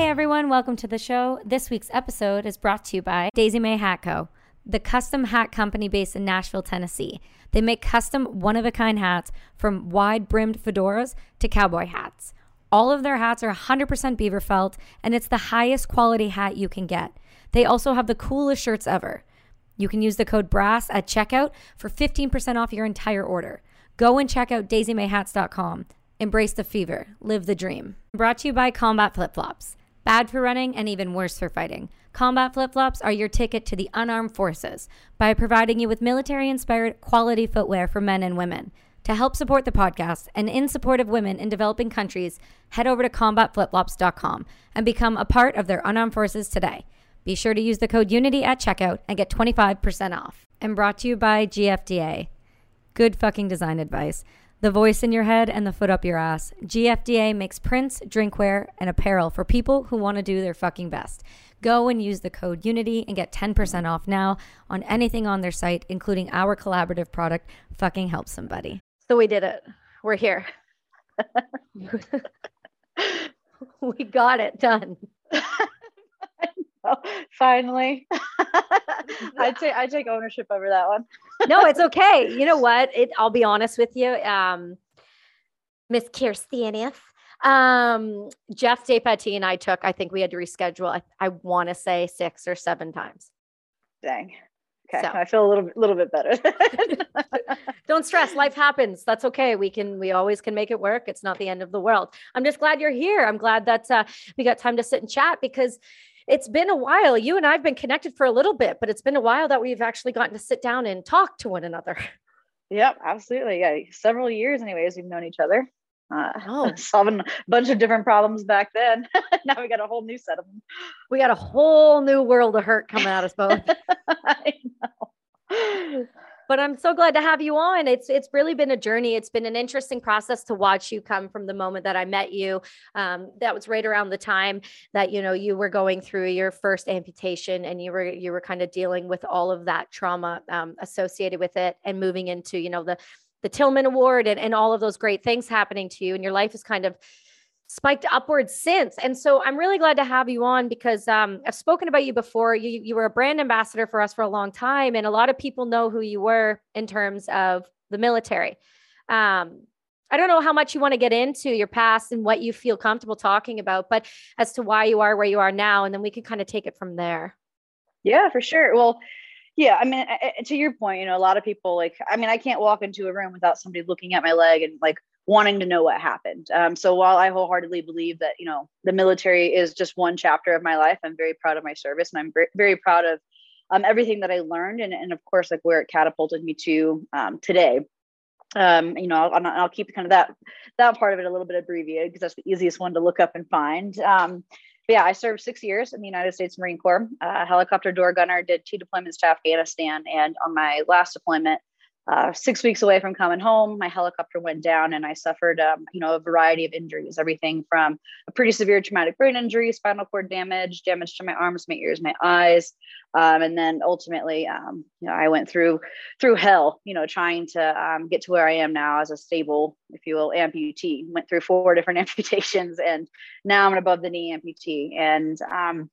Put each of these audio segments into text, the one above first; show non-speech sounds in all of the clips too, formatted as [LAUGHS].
Hey everyone, welcome to the show. This week's episode is brought to you by Daisy May Hat Co., the custom hat company based in Nashville, Tennessee. They make custom one of a kind hats from wide brimmed fedoras to cowboy hats. All of their hats are 100% beaver felt, and it's the highest quality hat you can get. They also have the coolest shirts ever. You can use the code BRASS at checkout for 15% off your entire order. Go and check out daisymayhats.com. Embrace the fever, live the dream. Brought to you by Combat Flip Flops. Bad for running and even worse for fighting. Combat flip flops are your ticket to the unarmed forces by providing you with military inspired quality footwear for men and women. To help support the podcast and in support of women in developing countries, head over to combatflipflops.com and become a part of their unarmed forces today. Be sure to use the code UNITY at checkout and get 25% off. And brought to you by GFDA. Good fucking design advice the voice in your head and the foot up your ass. GFDA makes prints, drinkware, and apparel for people who want to do their fucking best. Go and use the code UNITY and get 10% off now on anything on their site, including our collaborative product, Fucking Help Somebody. So we did it. We're here. [LAUGHS] [LAUGHS] we got it done. [LAUGHS] [LAUGHS] finally. [LAUGHS] I take I take ownership over that one. no, it's [LAUGHS] okay. You know what? It I'll be honest with you. Um Miss Kirstie Ennis. Um, Jeff DePatie and I took, I think we had to reschedule, I, I want to say six or seven times. Dang. Okay. So. I feel a little little bit better. Don't stress. Life happens. That's okay. We can we always can make it work. It's not the end of the world. I'm just glad you're here. I'm glad that uh, we got time to sit and chat because it's been a while. You and I've been connected for a little bit, but it's been a while that we've actually gotten to sit down and talk to one another. [LAUGHS] Yep, absolutely. Yeah, several years, anyways, we've known each other. Uh, oh. [LAUGHS] solving a bunch of different problems back then. [LAUGHS] now we got a whole new set of them. We got a whole new world of hurt coming at us both. I know but I'm so glad to have you on. It's it's really been a journey. It's been an interesting process to watch you come from the moment that I met you. Um, that was right around the time that you know you were going through your first amputation, and you were you were kind of dealing with all of that trauma um, associated with it, and moving into you know the the Tillman Award and, and all of those great things happening to you, and your life is kind of spiked upwards since. And so I'm really glad to have you on because um, I've spoken about you before. You, you were a brand ambassador for us for a long time, and a lot of people know who you were in terms of the military. Um, I don't know how much you want to get into your past and what you feel comfortable talking about, but as to why you are where you are now, and then we can kind of take it from there. Yeah, for sure. Well, yeah, I mean, to your point, you know, a lot of people like, I mean, I can't walk into a room without somebody looking at my leg and like, wanting to know what happened. Um, so while I wholeheartedly believe that you know the military is just one chapter of my life, I'm very proud of my service, and I'm very, very proud of um, everything that I learned, and and of course like where it catapulted me to um, today. Um, you know, I'll, I'll, keep kind of that that part of it a little bit abbreviated because that's the easiest one to look up and find. Um, but yeah, I served six years in the United States Marine Corps, uh, helicopter door gunner, did two deployments to Afghanistan, and on my last deployment, uh, six weeks away from coming home, my helicopter went down and I suffered, um, you know, a variety of injuries, everything from a pretty severe traumatic brain injury, spinal cord damage, damage to my arms, my ears, my eyes. Um, and then ultimately, um, you know, I went through, through hell, you know, trying to um, get to where I am now as a stable, if you will, amputee, went through four [LAUGHS] different [LAUGHS] amputations and now I'm an above the knee amputee. And, um,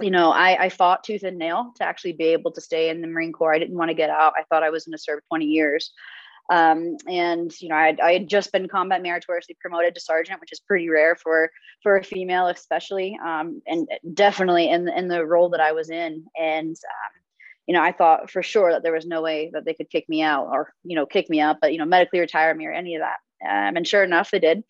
you know, I, I fought tooth and nail to actually be able to stay in the Marine Corps. I didn't want to get out. I thought I was going to serve 20 years. Um, and you know, I, I had just been combat meritoriously promoted to sergeant, which is pretty rare for for a female, especially, um, and definitely in in the role that I was in. And um, you know, I thought for sure that there was no way that they could kick me out or you know kick me out, but you know, medically retire me or any of that. Um, and sure enough, they did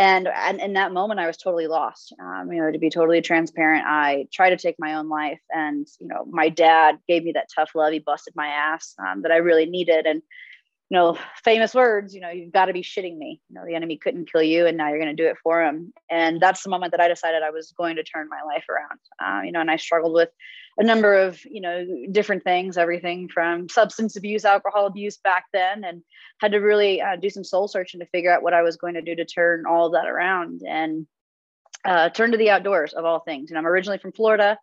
and and in that moment i was totally lost. Um, you know to be totally transparent i tried to take my own life and you know my dad gave me that tough love. He busted my ass um, that i really needed. And you know famous words you know you've got to be shitting me. You know the enemy couldn't kill you and now you're going to do it for him. And that's the moment that i decided i was going to turn my life around. Uh, you know and i struggled with a number of you know different things everything from substance abuse alcohol abuse back then and had to really uh, do some soul searching to figure out what i was going to do to turn all of that around and uh, turn to the outdoors of all things. And i'm originally from florida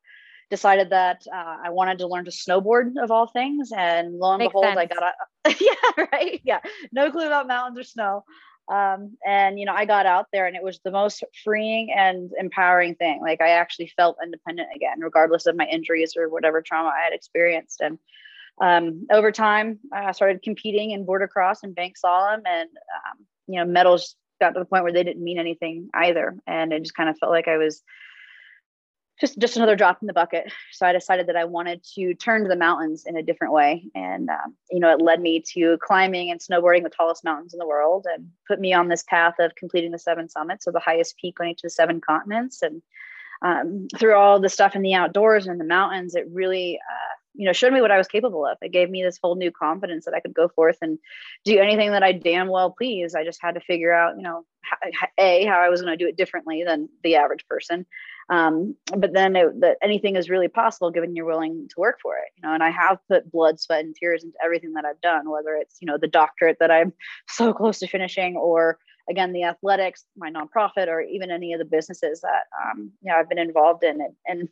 decided that uh, i wanted to learn to snowboard of all things and lo and Makes behold sense. i got a [LAUGHS] yeah right? Yeah. No clue about mountains or snow Um, and you know, I got out there, and it was the most freeing and empowering thing. Like I actually felt independent again, regardless of my injuries or whatever trauma I had experienced. And um, over time, I started competing in border cross and bank slalom, and um, you know, medals got to the point where they didn't mean anything either, and it just kind of felt like I was just just another drop in the bucket. So I decided that I wanted to turn to the mountains in a different way, and um, you know, it led me to climbing and snowboarding the tallest mountains in the world, and put me on this path of completing the seven summits, so the highest peak on each of the seven continents, and um, through all the stuff in the outdoors and the mountains, it really, uh, you know, showed me what I was capable of. It gave me this whole new confidence that I could go forth and do anything that I damn well please. I just had to figure out, you know, a how I was going to do it differently than the average person, um, but then it, that anything is really possible given you're willing to work for it, you know. And I have put blood, sweat, and tears into everything that I've done, whether it's you know the doctorate that I'm [LAUGHS] so close to finishing, or again the athletics, my nonprofit, or even any of the businesses that um, you know I've been involved in. And, and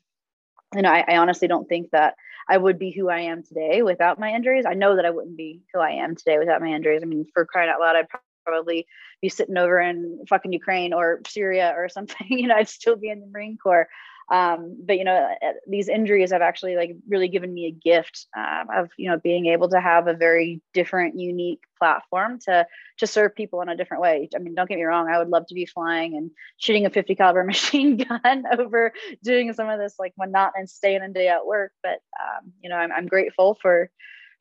you know, I, I honestly don't think that I would be who I am today without my injuries. I know that I wouldn't be who I am today without my injuries. I mean, for crying out loud, I'd probably be sitting over in fucking Ukraine or Syria or something. [LAUGHS] You know, I'd still be in the Marine Corps. Um, but you know, uh, these injuries have actually like really given me a gift um, of you know being able to have a very different, unique platform to to serve people in a different way. I mean, don't get me wrong, I would love to be flying and shooting a 50 caliber [LAUGHS] machine gun over doing some of this like monotonous day in and day out work. But um, you know, I'm, I'm grateful for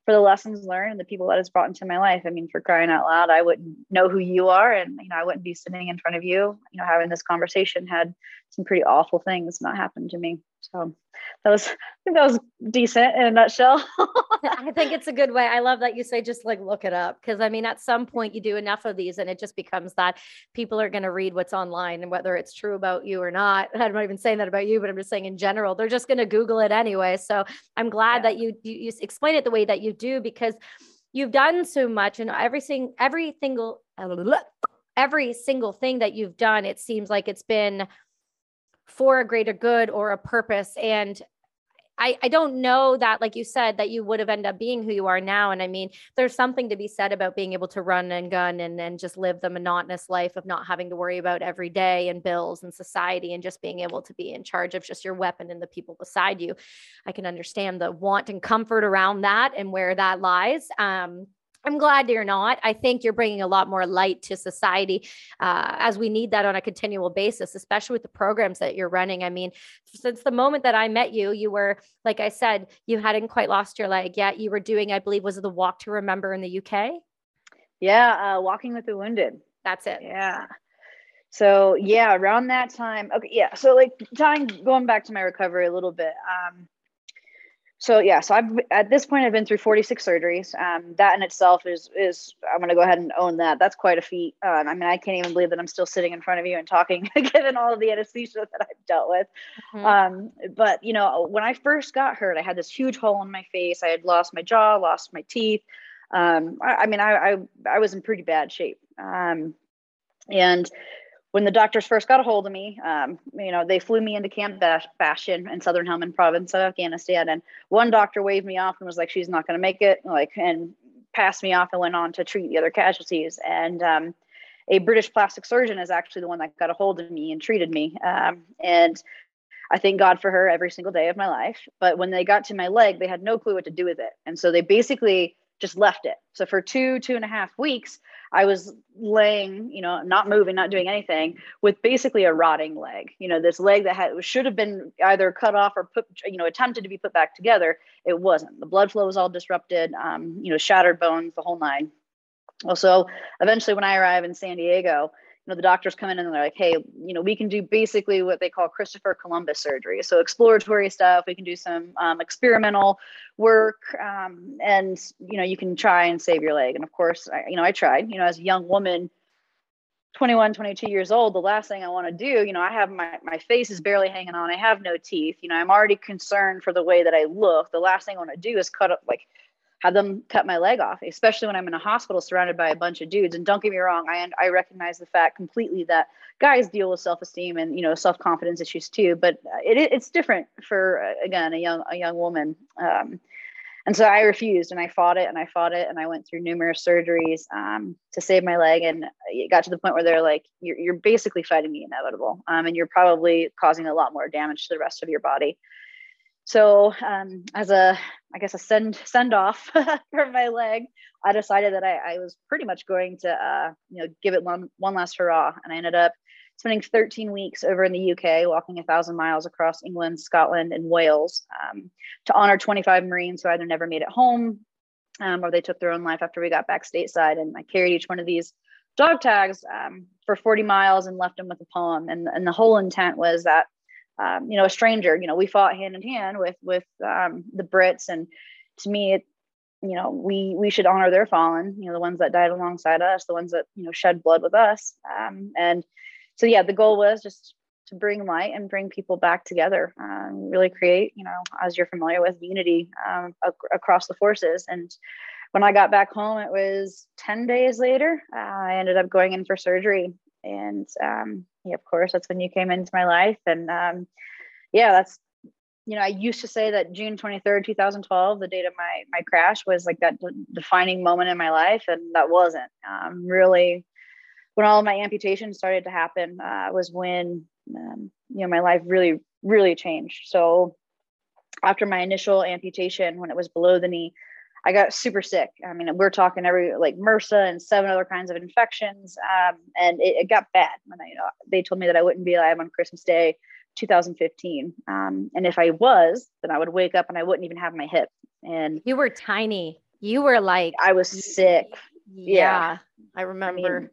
for the lessons learned and the people that has brought into my life. I mean, for crying out loud, I wouldn't know who you are, and you know, I wouldn't be sitting in front of you, you know, having this conversation had some pretty awful things not happen to me. So that was, I think that was decent in a nutshell. [LAUGHS] [LAUGHS] I think it's a good way. I love that you say just like look it up because I mean, at some point you do enough of these and it just becomes that people are going to read what's online and whether it's true about you or not. [LAUGHS] I'm not even saying that about you, but I'm just saying in general, they're just going to Google it anyway. So I'm glad yeah. that you, you, you explain it the way that you do because you've done so much and every single every single every single thing that you've done, it seems like it's been for a greater good or a purpose. And I, I don't know that, like you said, that you would have ended up being who you are now. And I mean, there's something to be said about being able to run and gun and, and just live the monotonous life of not having to worry about every day and bills and society and just being able to be in charge of just your weapon and the people beside you. I can understand the want and comfort around that and where that lies. Um, I'm glad you're not. I think you're bringing a lot more light to society uh, as we need that on a continual basis, especially with the programs that you're running. I mean, since the moment that I met you, you were, like I said, you hadn't quite lost your leg yet. You were doing, I believe, was it the Walk to Remember in the UK? Yeah, uh, Walking with the Wounded. That's it. Yeah. So yeah, around that time. Okay, yeah. So like time going back to my recovery a little bit. Um, so yeah, so I've at this point I've been through 46 surgeries. Um, that in itself is is I'm going to go ahead and own that. That's quite a feat. Um, I mean, I can't even believe that I'm still sitting in front of you and talking, [LAUGHS] given all of the anesthesia that I've dealt with. Mm-hmm. Um, but you know, when I first got hurt, I had this huge hole in my face. I had lost my jaw, lost my teeth. Um, I, I, mean, I, I I was in pretty bad shape. Um, and when the doctors first got a hold of me, um, you know, they flew me into Camp Bastion in southern Helmand province of Afghanistan. And one doctor waved me off and was like, she's not going to make it, like, and passed me off and went on to treat the other casualties. And um, a British plastic surgeon is actually the one that got a hold of me and treated me. Um, and I thank God for her every single day of my life. But when they got to my leg, they had no clue what to do with it. And so they basically just left it. So for two, two and a half weeks, I was laying, you know, not moving, not doing anything with basically a rotting leg. You know, this leg that had should have been either cut off or put, you know, attempted to be put back together. It wasn't. The blood flow was all disrupted, um, you know, shattered bones, the whole nine. Also, eventually, when I arrive in San Diego, you know the doctors come in and they're like hey you know we can do basically what they call christopher columbus surgery. So exploratory stuff we can do some um, experimental work um, and you know you can try and save your leg. And of course I, you know i tried you know as a young woman 21 22 years old the last thing i want to do you know i have my my face is barely hanging on i have no teeth you know i'm already concerned for the way that i look. The last thing i want to do is cut up like have them cut my leg off, especially when I'm in a hospital surrounded by a bunch of dudes. And don't get me wrong, I I recognize the fact completely that guys deal with self esteem and you know self confidence issues too. But it, it's different for uh, again a young a young woman. Um, and so I refused and I fought it and I fought it and I went through numerous surgeries um, to save my leg. And it got to the point where they're like, you're, you're basically fighting the inevitable. Um, and you're probably causing a lot more damage to the rest of your body. So um, as a, I guess a send send off [LAUGHS] for my leg, I decided that I, I was pretty much going to, uh, you know, give it one, one last hurrah. And I ended up spending 13 weeks over in the UK, walking a thousand miles across England, Scotland, and Wales um, to honor 25 Marines who either never made it home um, or they took their own life after we got back stateside. And I carried each one of these dog tags um, for 40 miles and left them with a poem. And, and the whole intent was that, um, you know, a stranger, you know, we fought hand in hand with with um, the Brits, and to me, it, you know, we we should honor their fallen, you know, the ones that died alongside us, the ones that you know shed blood with us, um, and so yeah, the goal was just to bring light and bring people back together, um, really create, you know, as you're familiar with, unity um, ac- across the forces. And when I got back home, it was 10 days later, uh, I ended up going in for surgery. And um, of course, that's when you came into my life. And um, yeah, that's, you know, I used to say that June 23rd, 2012, the date of my, my crash was like that de- defining moment in my life. And that wasn't um, really when all of my amputations started to happen uh, was when um, you know my life really really changed so after my initial amputation when it was below the knee i got super sick i mean we're talking every like mrsa and seven other kinds of infections um, and it, it, got bad when I, you know they told me that i wouldn't be alive on christmas day 2015 um, and if i was then i would wake up and i wouldn't even have my hip and you were tiny you were like i was sick yeah, yeah. i remember I mean,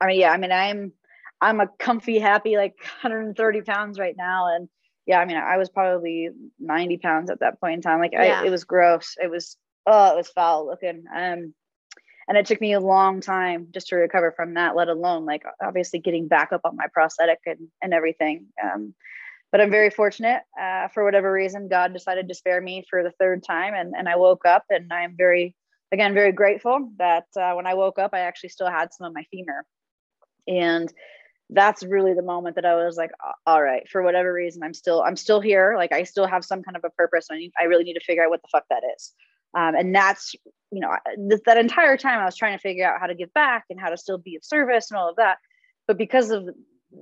I mean, yeah, I mean, I'm I'm a comfy, happy, like 130 pounds right now. And yeah, I mean, I was probably 90 pounds at that point in time. Like yeah. I, it was gross. It was, oh, it was foul looking. Um, and it took me a long time just to recover from that, let alone like obviously getting back up on my prosthetic and, and everything. Um, but I'm very fortunate. Uh, for whatever reason, God decided to spare me for the third time, and and I woke up, and I'm very, again, very grateful that uh, when I woke up, I actually still had some of my femur. And that's really the moment that I was like, all right, for whatever reason, I'm still, I'm still here. Like I still have some kind of a purpose. I need, I really need to figure out what the fuck that is. Um, and that's, you know, th- that entire time I was trying to figure out how to give back and how to still be of service and all of that. But because of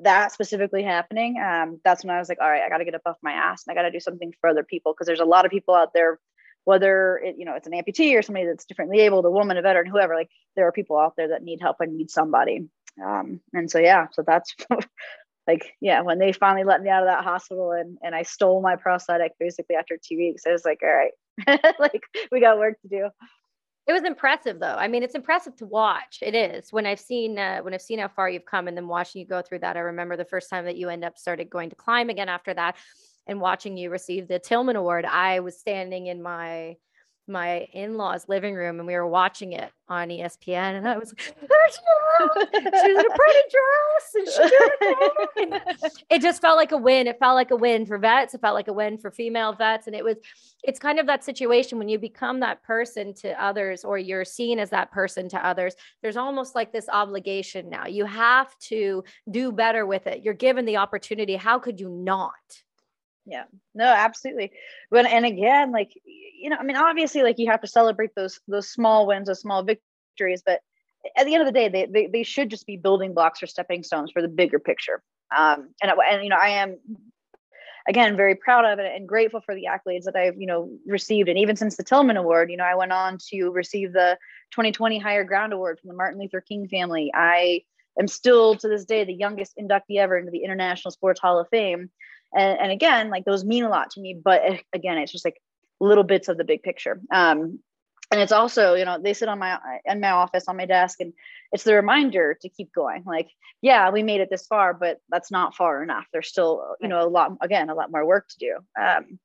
that specifically happening, um, that's when I was like, all right, I got to get up off my ass and I got to do something for other people because there's a lot of people out there, whether it, you know, it's an amputee or somebody that's differently able, a woman, a veteran, whoever. Like there are people out there that need help and need somebody. Um, and so yeah, so that's [LAUGHS] like yeah, when they finally let me out of that hospital and and I stole my prosthetic basically after two weeks, I was like, all right, [LAUGHS] like we got work to do. It was impressive though. I mean, it's impressive to watch. It is. When I've seen uh, when I've seen how far you've come and then watching you go through that, I remember the first time that you end up started going to climb again after that and watching you receive the Tillman Award. I was standing in my my in-laws living room and we were watching it on espn and i was like there's she's in a pretty dress and she did it it just felt like a win. It felt like a win for vets. It felt like a win for female vets and it was it's kind of that situation when you become that person to others or you're seen as that person to others there's almost like this obligation now. You have to do better with it. You're given the opportunity. How could you not yeah. No absolutely. But and again like you know i mean obviously like you have to celebrate those those small wins those small victories but at the end of the day they, they, they should just be building blocks or stepping stones for the bigger picture. Um and, and you know i am again very proud of it and grateful for the accolades that i've you know received. And even since the tillman award you know i went on to receive the 2020 higher ground award from the martin luther king family. I am still to this day the youngest inductee ever into the international sports hall of fame and, and again like those mean a lot to me but eh, again it's just like little bits of the big picture. Um, and it's also you know they sit on my in my office on my desk and it's the reminder to keep going. Like yeah we made it this far but that's not far enough. There's still you know a lot again a lot more work to do. Um,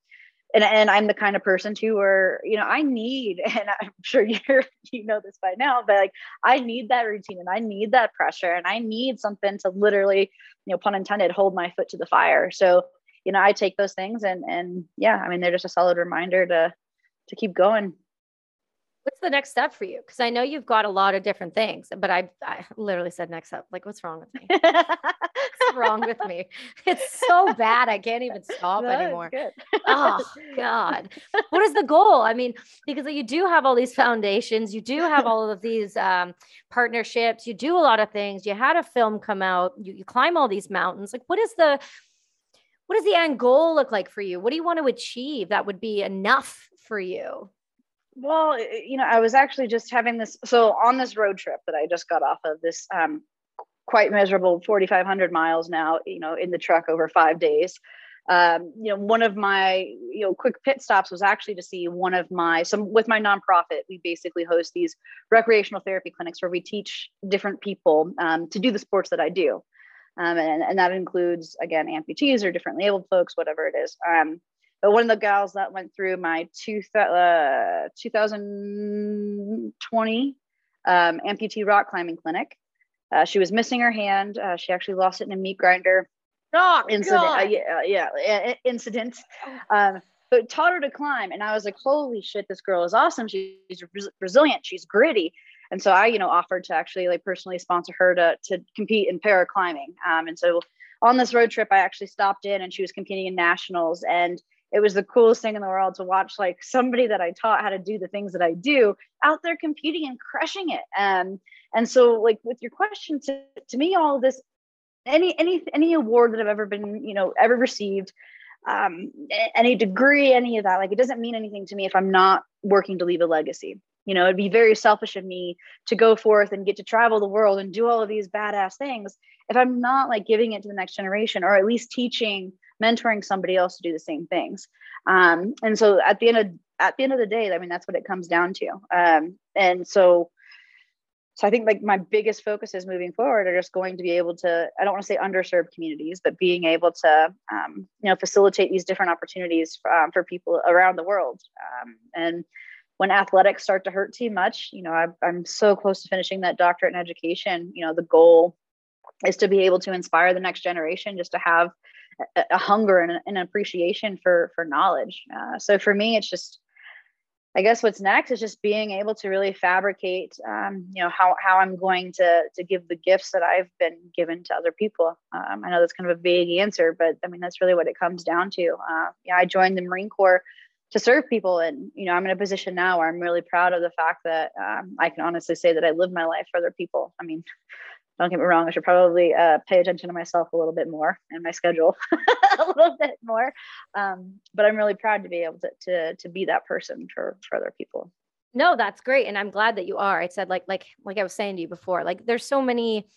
and, and i'm the kind of person too where you know i need [LAUGHS] and i'm sure you're you know this by now but like i need that routine and i need that pressure and i need something to literally you know pun intended hold my foot to the fire. So you know i take those things and and yeah i mean they're just a solid reminder to to keep going What's the next step for you? Because I know you've got a lot of different things, but I, I literally said next up. Like, what's wrong with me? what's wrong with [LAUGHS] me? It's so bad. I can't even [LAUGHS] stop no, anymore. oh God. What is the goal? I mean, because you do have all these foundations, you do have all of these um, partnerships, you do a lot of things. You had a film come out, you, you climb all these mountains. Like, what is the what does the end goal look like for you? What do you want to achieve that would be enough for you? Well, you know, I was actually just having this. So on this road trip that I just got off of, this um, quite miserable 4,500 miles now, you know, in the truck over five days. Um, you know, one of my, you know, quick pit stops was actually to see one of my, some with my nonprofit, we basically host these recreational therapy clinics where we teach different people um, to do the sports that I do. Um, and, and that includes, again, amputees or differently abled folks, whatever it is. Um, but one of the gals that went through my two, uh, 2020 um, amputee rock climbing clinic. Uh, she was missing her hand. Uh, she actually lost it in a meat grinder oh, incident. Uh, yeah, yeah, incident. Oh. Um, but taught her to climb, and I was like, "Holy shit, this girl is awesome! She's resilient. She's gritty." And so I, you know, offered to actually like personally sponsor her to to compete in para climbing. Um, and so on this road trip, I actually stopped in, and she was competing in nationals, and it was the coolest thing in the world to watch like somebody that I taught how to do the things that I do out there competing and crushing it. Um, and so like with your question to, to me, all this, any, any, any award that I've ever been, you know, ever received, um, any degree, any of that, like it doesn't mean anything to me if I'm not working to leave a legacy. You know, it'd be very selfish of me to go forth and get to travel the world and do all of these badass things if I'm not like giving it to the next generation or at least teaching mentoring somebody else to do the same things. Um, and so at the end of at the end of the day, I mean that's what it comes down to. Um, and so so I think like my biggest focus is moving forward are just going to be able to I don't want to say underserved communities, but being able to um, you know facilitate these different opportunities for, um, for people around the world. Um, and when athletics start to hurt too much, you know I, I'm so close to finishing that doctorate in education. You know the goal is to be able to inspire the next generation just to have a, hunger and an appreciation for for knowledge. Uh, so for me it's just i guess what's next is just being able to really fabricate um, you know how, how i'm going to to give the gifts that i've been given to other people. Um, i know that's kind of a vague answer but i mean that's really what it comes down to. Uh, yeah i joined the marine corps to serve people and you know i'm in a position now where i'm really proud of the fact that um, i can honestly say that i live my life for other people. I mean don't get me wrong, I should probably uh, pay attention to myself a little bit more and my schedule [LAUGHS] a little bit more. Um, but I'm really proud to be able to, to, to be that person for, for other people. No, that's great. And I'm glad that you are. I said, like, like, like I was saying to you before, like there's so many,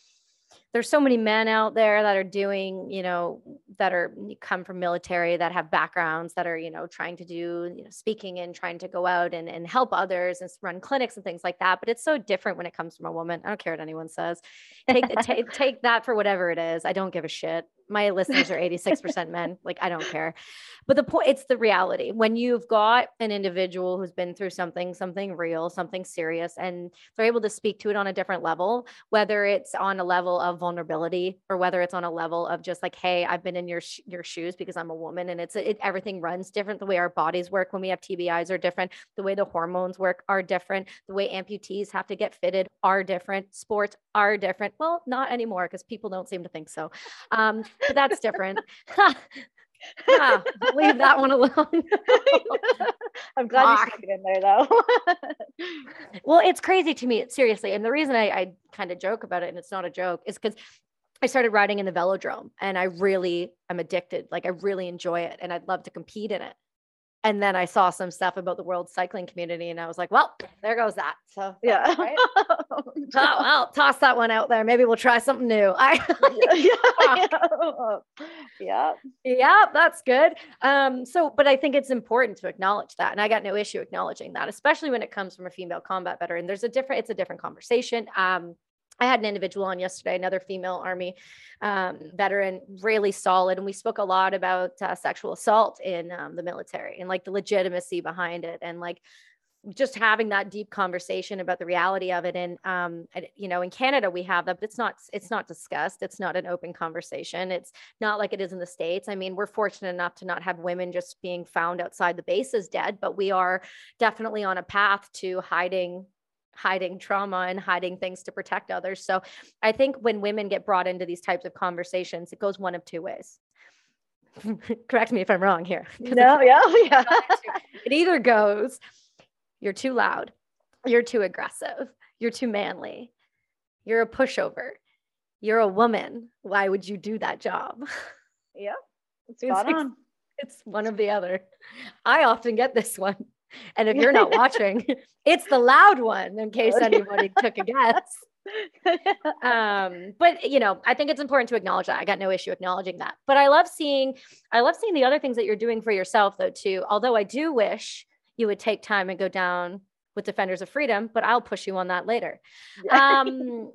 there's so many men out there that are doing, you know, that are come from military that have backgrounds that are, you know, trying to do, you know, speaking and trying to go out and, and help others and run clinics and things like that. But it's so different when it comes from a woman. I don't care what anyone says. Take take take that for whatever it is. I don't give a shit my listeners are 86% men like i don't care. But the point it's the reality. When you've got an individual who's been through something something real something serious and they're able to speak to it on a different level whether it's on a level of vulnerability or whether it's on a level of just like hey i've been in your sh- your shoes because i'm a woman and it's it, everything runs different. The way our bodies work when we have tbis are different. The way the hormones work are different. The way amputees have to get fitted are different. Sports are different. Well not anymore because people don't seem to think so. Um, but that's different. [LAUGHS] ah, leave that one alone. [LAUGHS] I'm glad you stuck it in there though. [LAUGHS] well, it's crazy to me, seriously. And the reason I, I kind of joke about it, and it's not a joke, is because I started riding in the velodrome and I really am addicted. Like I really enjoy it and I'd love to compete in it and then I saw some stuff about the world cycling community, and I was like, "Well, there goes that." So yeah, right? [LAUGHS] oh, well, toss that one out there. Maybe we'll try something new. I [LAUGHS] yeah, yeah, [LAUGHS] yeah, that's good. Um, so, but I think it's important to acknowledge that, and I got no issue acknowledging that, especially when it comes from a female combat veteran. There's a different, it's a different conversation. Um, I had an individual on yesterday, another female Army um, veteran, really solid. And we spoke a lot about uh, sexual assault in um, the military and like the legitimacy behind it and like just having that deep conversation about the reality of it. And um you know in canada we have that but it's not it's not discussed. It's not an open conversation. It's not like it is in the states. I mean we're fortunate enough to not have women just being found outside the bases dead but we are definitely on a path to hiding hiding trauma and hiding things to protect others so i think when women get brought into these types of conversations it goes one of two ways [LAUGHS] correct me if i'm wrong here [LAUGHS] no yeah [LAUGHS] yeah it either goes you're too loud. You're too aggressive. You're too manly. You're a pushover. You're a woman. Why would you do that job? Yeah, it's, it's, it's one of the other. I often get this one. And if you're not watching, [LAUGHS] [LAUGHS] it's the loud one in case anybody took a guess. [LAUGHS] um, but you know, I think it's important to acknowledge that. I got no issue acknowledging that. But I love seeing, I love seeing the other things that you're doing for yourself though, too. Although I do wish you would take time and go down with defenders of freedom but i'll push you on that later um,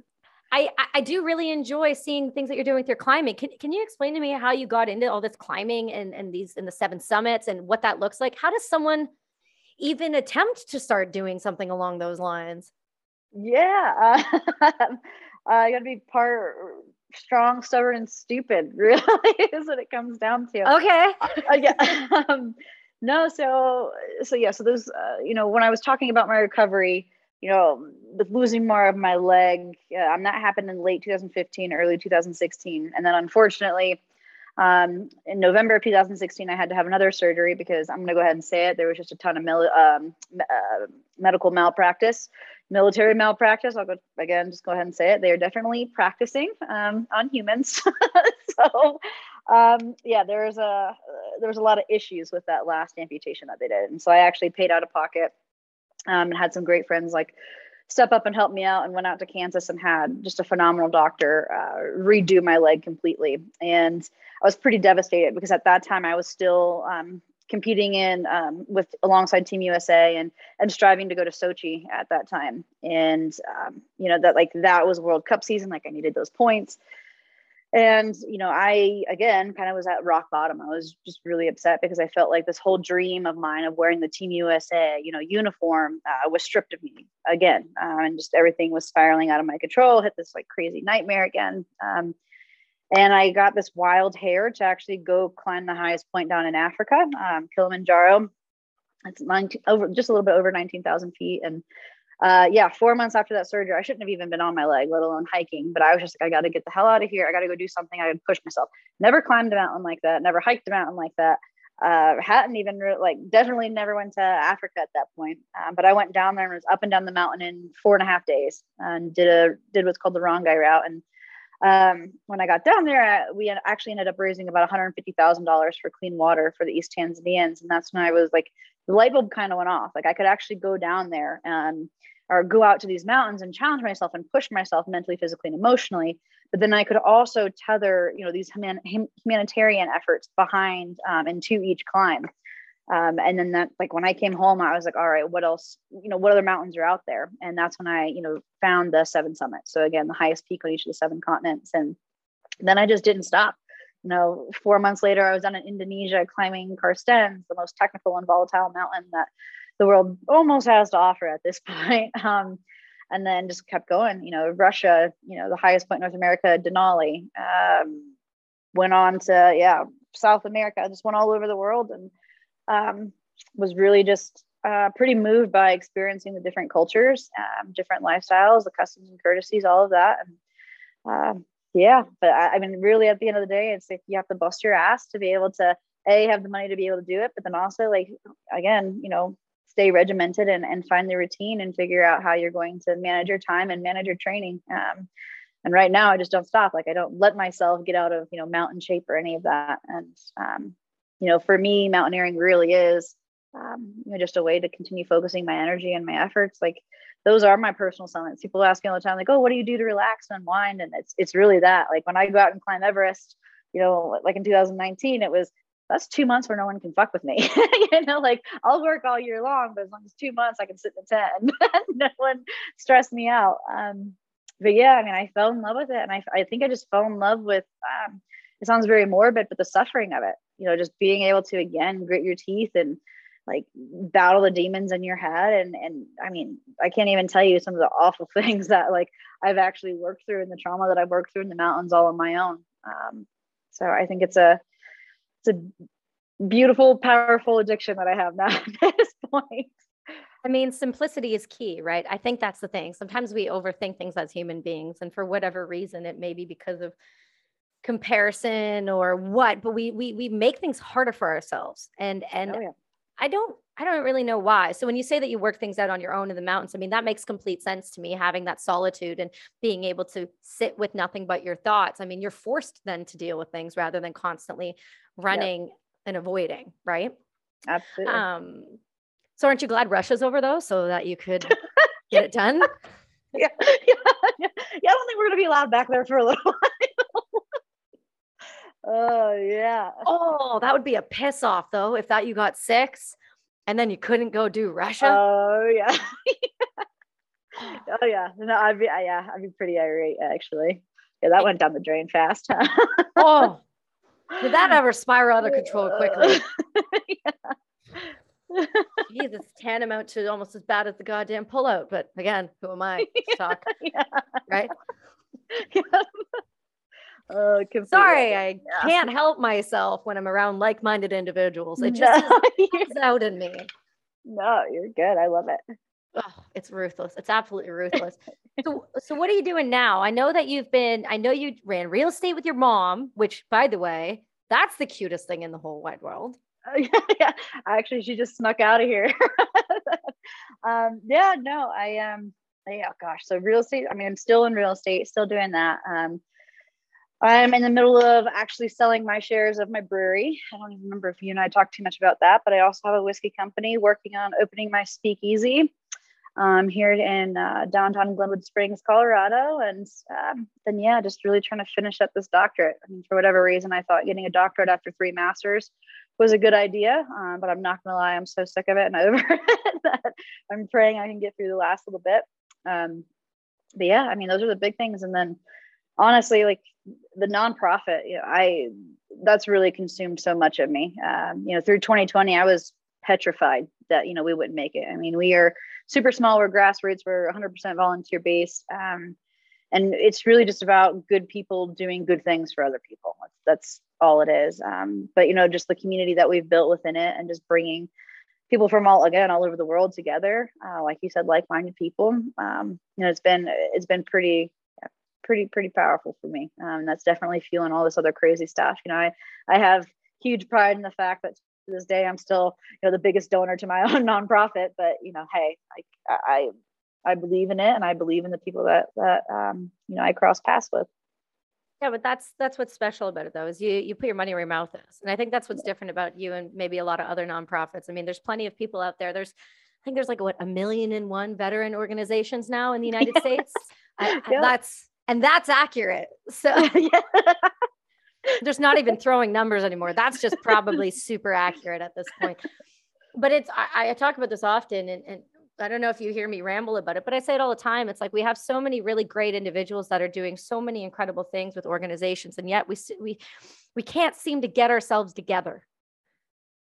I, I do really enjoy seeing things that you're doing with your climbing. Can, can you explain to me how you got into all this climbing and, and these in the seven summits and what that looks like? How does someone even attempt to start doing something along those lines? Yeah, [LAUGHS] uh, I got to be part strong, stubborn, and stupid. [LAUGHS] Really, is what it comes down to. Okay. uh, yeah. Um, [LAUGHS] no, so so yeah, so those, uh, you know when I was talking about my recovery, you know, the losing more of my leg, uh, um, that happened in late 2015, early 2016, and then unfortunately, um, in November of 2016, I had to have another surgery because I'm going to go ahead and say it. There was just a ton of mil- um, uh, medical malpractice, military malpractice. I'll go again, just go ahead and say it. They are definitely practicing um, on humans. [LAUGHS] so um, yeah, there was a there was a lot of issues with that last amputation that they did, and so I actually paid out of pocket um, and had some great friends like step up and help me out, and went out to Kansas and had just a phenomenal doctor uh, redo my leg completely, and I was pretty devastated because at that time I was still um, competing in um, with alongside Team USA and and striving to go to Sochi at that time, and um, you know that like that was World Cup season, like I needed those points and you know i again kind of was at rock bottom. I was just really upset because i felt like this whole dream of mine of wearing the team usa you know uniform uh, was stripped of me again um, and just everything was spiraling out of my control hit this like crazy nightmare again. Um, and i got this wild hair to actually go climb the highest point down in africa um, kilimanjaro. It's 19, over just a little bit over 19000 feet and uh, yeah, four months after that surgery, I shouldn't have even been on my leg, let alone hiking. But I was just like, I got to get the hell out of here. I got to go do something. I got push myself. Never climbed a mountain like that. Never hiked a mountain like that. Uh, hadn't even re- like definitely never went to Africa at that point. Um, but I went down there and was up and down the mountain in four and a half days and did a did what's called the Rongai route. And um, when I got down there, uh, we actually ended up raising about $150,000 for clean water for the East Tanzanians. And that's when I was like, the light bulb kind of went off. Like I could actually go down there and or go out to these mountains and challenge myself and push myself mentally, physically, and emotionally. But then I could also tether, you know, these human, humanitarian efforts behind um, and to each climb. Um, and then that, like when I came home, I was like, all right, what else? You know, what other mountains are out there? And that's when I, you know, found the seven summits. So again, the highest peak on each of the seven continents. And then I just didn't stop. You know, four months later, I was down in Indonesia climbing Carstensz, the most technical and volatile mountain that the world almost has to offer at this [LAUGHS] point. Um, and then just kept going. You know, Russia, you know, the highest point in North America, Denali, um, went on to yeah, South America, just went all over the world, and um, was really just uh, pretty moved by experiencing the different cultures, um, different lifestyles, the customs and courtesies, all of that. And uh, yeah, but I, I mean, really, at the end of the day, it's like you have to bust your ass to be able to a have the money to be able to do it, but then also like again, you know, stay regimented and, and find the routine and figure out how you're going to manage your time and manage your training. Um, and right now I just don't stop. Like I don't let myself get out of, you know, mountain shape or any of that. And, um, you know, for me, mountaineering really is, um, you know, just a way to continue focusing my energy and my efforts. Like those are my personal summits. People ask me all the time, like, oh, what do you do to relax and unwind? And it's, it's really that, like when I go out and climb Everest, you know, like in 2019, it was that's two months where no one can fuck with me. [LAUGHS] you know, like I'll work all year long, but as long as two months I can sit in the tent and [LAUGHS] no one stress me out. Um, but yeah, I mean, I fell in love with it. And I, I think I just fell in love with, um, it sounds very morbid, but the suffering of it, you know, just being able to again, grit your teeth and like battle the demons in your head and and i mean i can't even tell you some of the [LAUGHS] awful things that like i've actually worked through and the trauma that i've worked through in the mountains all on my own um, so i think it's a it's a beautiful powerful addiction that i have now [LAUGHS] at this point I mean, simplicity is key, right? I think that's the thing. Sometimes we overthink things as human beings, and for whatever reason, it may be because of comparison or what, but we we we make things harder for ourselves. And and oh, yeah. I don't I don't really know why. So when you say that you work things out on your own in the mountains, I mean that makes complete sense to me having that solitude and being able to sit with nothing but your thoughts. I mean, you're forced then to deal with things rather than constantly running yep. and avoiding, right? Absolutely. Um so aren't you glad Russia's over though so that you could [LAUGHS] get it done? [LAUGHS] yeah, yeah, yeah. I don't think we're gonna be allowed back there for a little [LAUGHS] while. Oh yeah. Oh, that would be a piss off though if that you got six and then you couldn't go do Russia. Oh yeah. [SIGHS] oh yeah. No, I'd be yeah, I'd be pretty irate actually. Yeah, that went down the drain fast. oh. Did that ever spiral out of control quickly? [LAUGHS] yeah. Jeez, it's tantamount to almost as bad as the goddamn pullout. But again, who am I to [LAUGHS] talk? yeah. Right? [LAUGHS] Yeah. Uh, Sorry, I yeah. can't help myself when I'm around like-minded individuals. It just no, comes out in me. No, you're good. I love it. Oh, it's ruthless. It's absolutely ruthless. [LAUGHS] so, so what are you doing now? I know that you've been. I know you ran real estate with your mom, which, by the way, that's the cutest thing in the whole wide world. Uh, [LAUGHS] yeah, yeah. Actually, she just snuck out of here. [LAUGHS] um, yeah, no, I um, yeah, gosh. So real estate. I mean, I'm still in real estate, still doing that. Um, I'm in the middle of actually selling my shares of my brewery. I don't even remember if you and I talked too much about that, but I also have a whiskey company working on opening my speakeasy um, here in uh, downtown Glenwood Springs, Colorado. And um, then, yeah, just really trying to finish up this doctorate. I mean, for whatever reason, I thought getting a doctorate after three masters was a good idea, um, but I'm not going to lie, I'm so sick of it and [LAUGHS] over it that I'm praying I can get through the last little bit. Um, but yeah, I mean, those are the big things. And then honestly, like the nonprofit, you know, I that's really consumed so much of me. Um, you know, through 2020, I was petrified that you know we wouldn't make it. I mean, we are super small. We're grassroots. We're 100% volunteer based, um, and it's really just about good people doing good things for other people. That's, that's all it is. Um, but you know, just the community that we've built within it, and just bringing people from all again all over the world together. Uh, like you said, like-minded people. Um, you know, it's been it's been pretty pretty pretty powerful for me. Um, that's definitely fueling all this other crazy stuff. You know, I I have huge pride in the fact that to this day I'm still you know the biggest donor to my [LAUGHS] own nonprofit. But you know, hey, like I I believe in it, and I believe in the people that that um, you know I cross paths with. Yeah, but that's that's what's special about it though, is you you put your money where your mouth is. And I think that's what's different about you and maybe a lot of other nonprofits. I mean, there's plenty of people out there. There's I think there's like what a million and one veteran organizations now in the United [LAUGHS] States. I, yeah. That's and that's accurate. So [LAUGHS] there's not even throwing numbers anymore. That's just probably [LAUGHS] super accurate at this point. But it's I, I talk about this often, and, and I don't know if you hear me ramble about it, but I say it all the time. It's like we have so many really great individuals that are doing so many incredible things with organizations, and yet we we we can't seem to get ourselves together.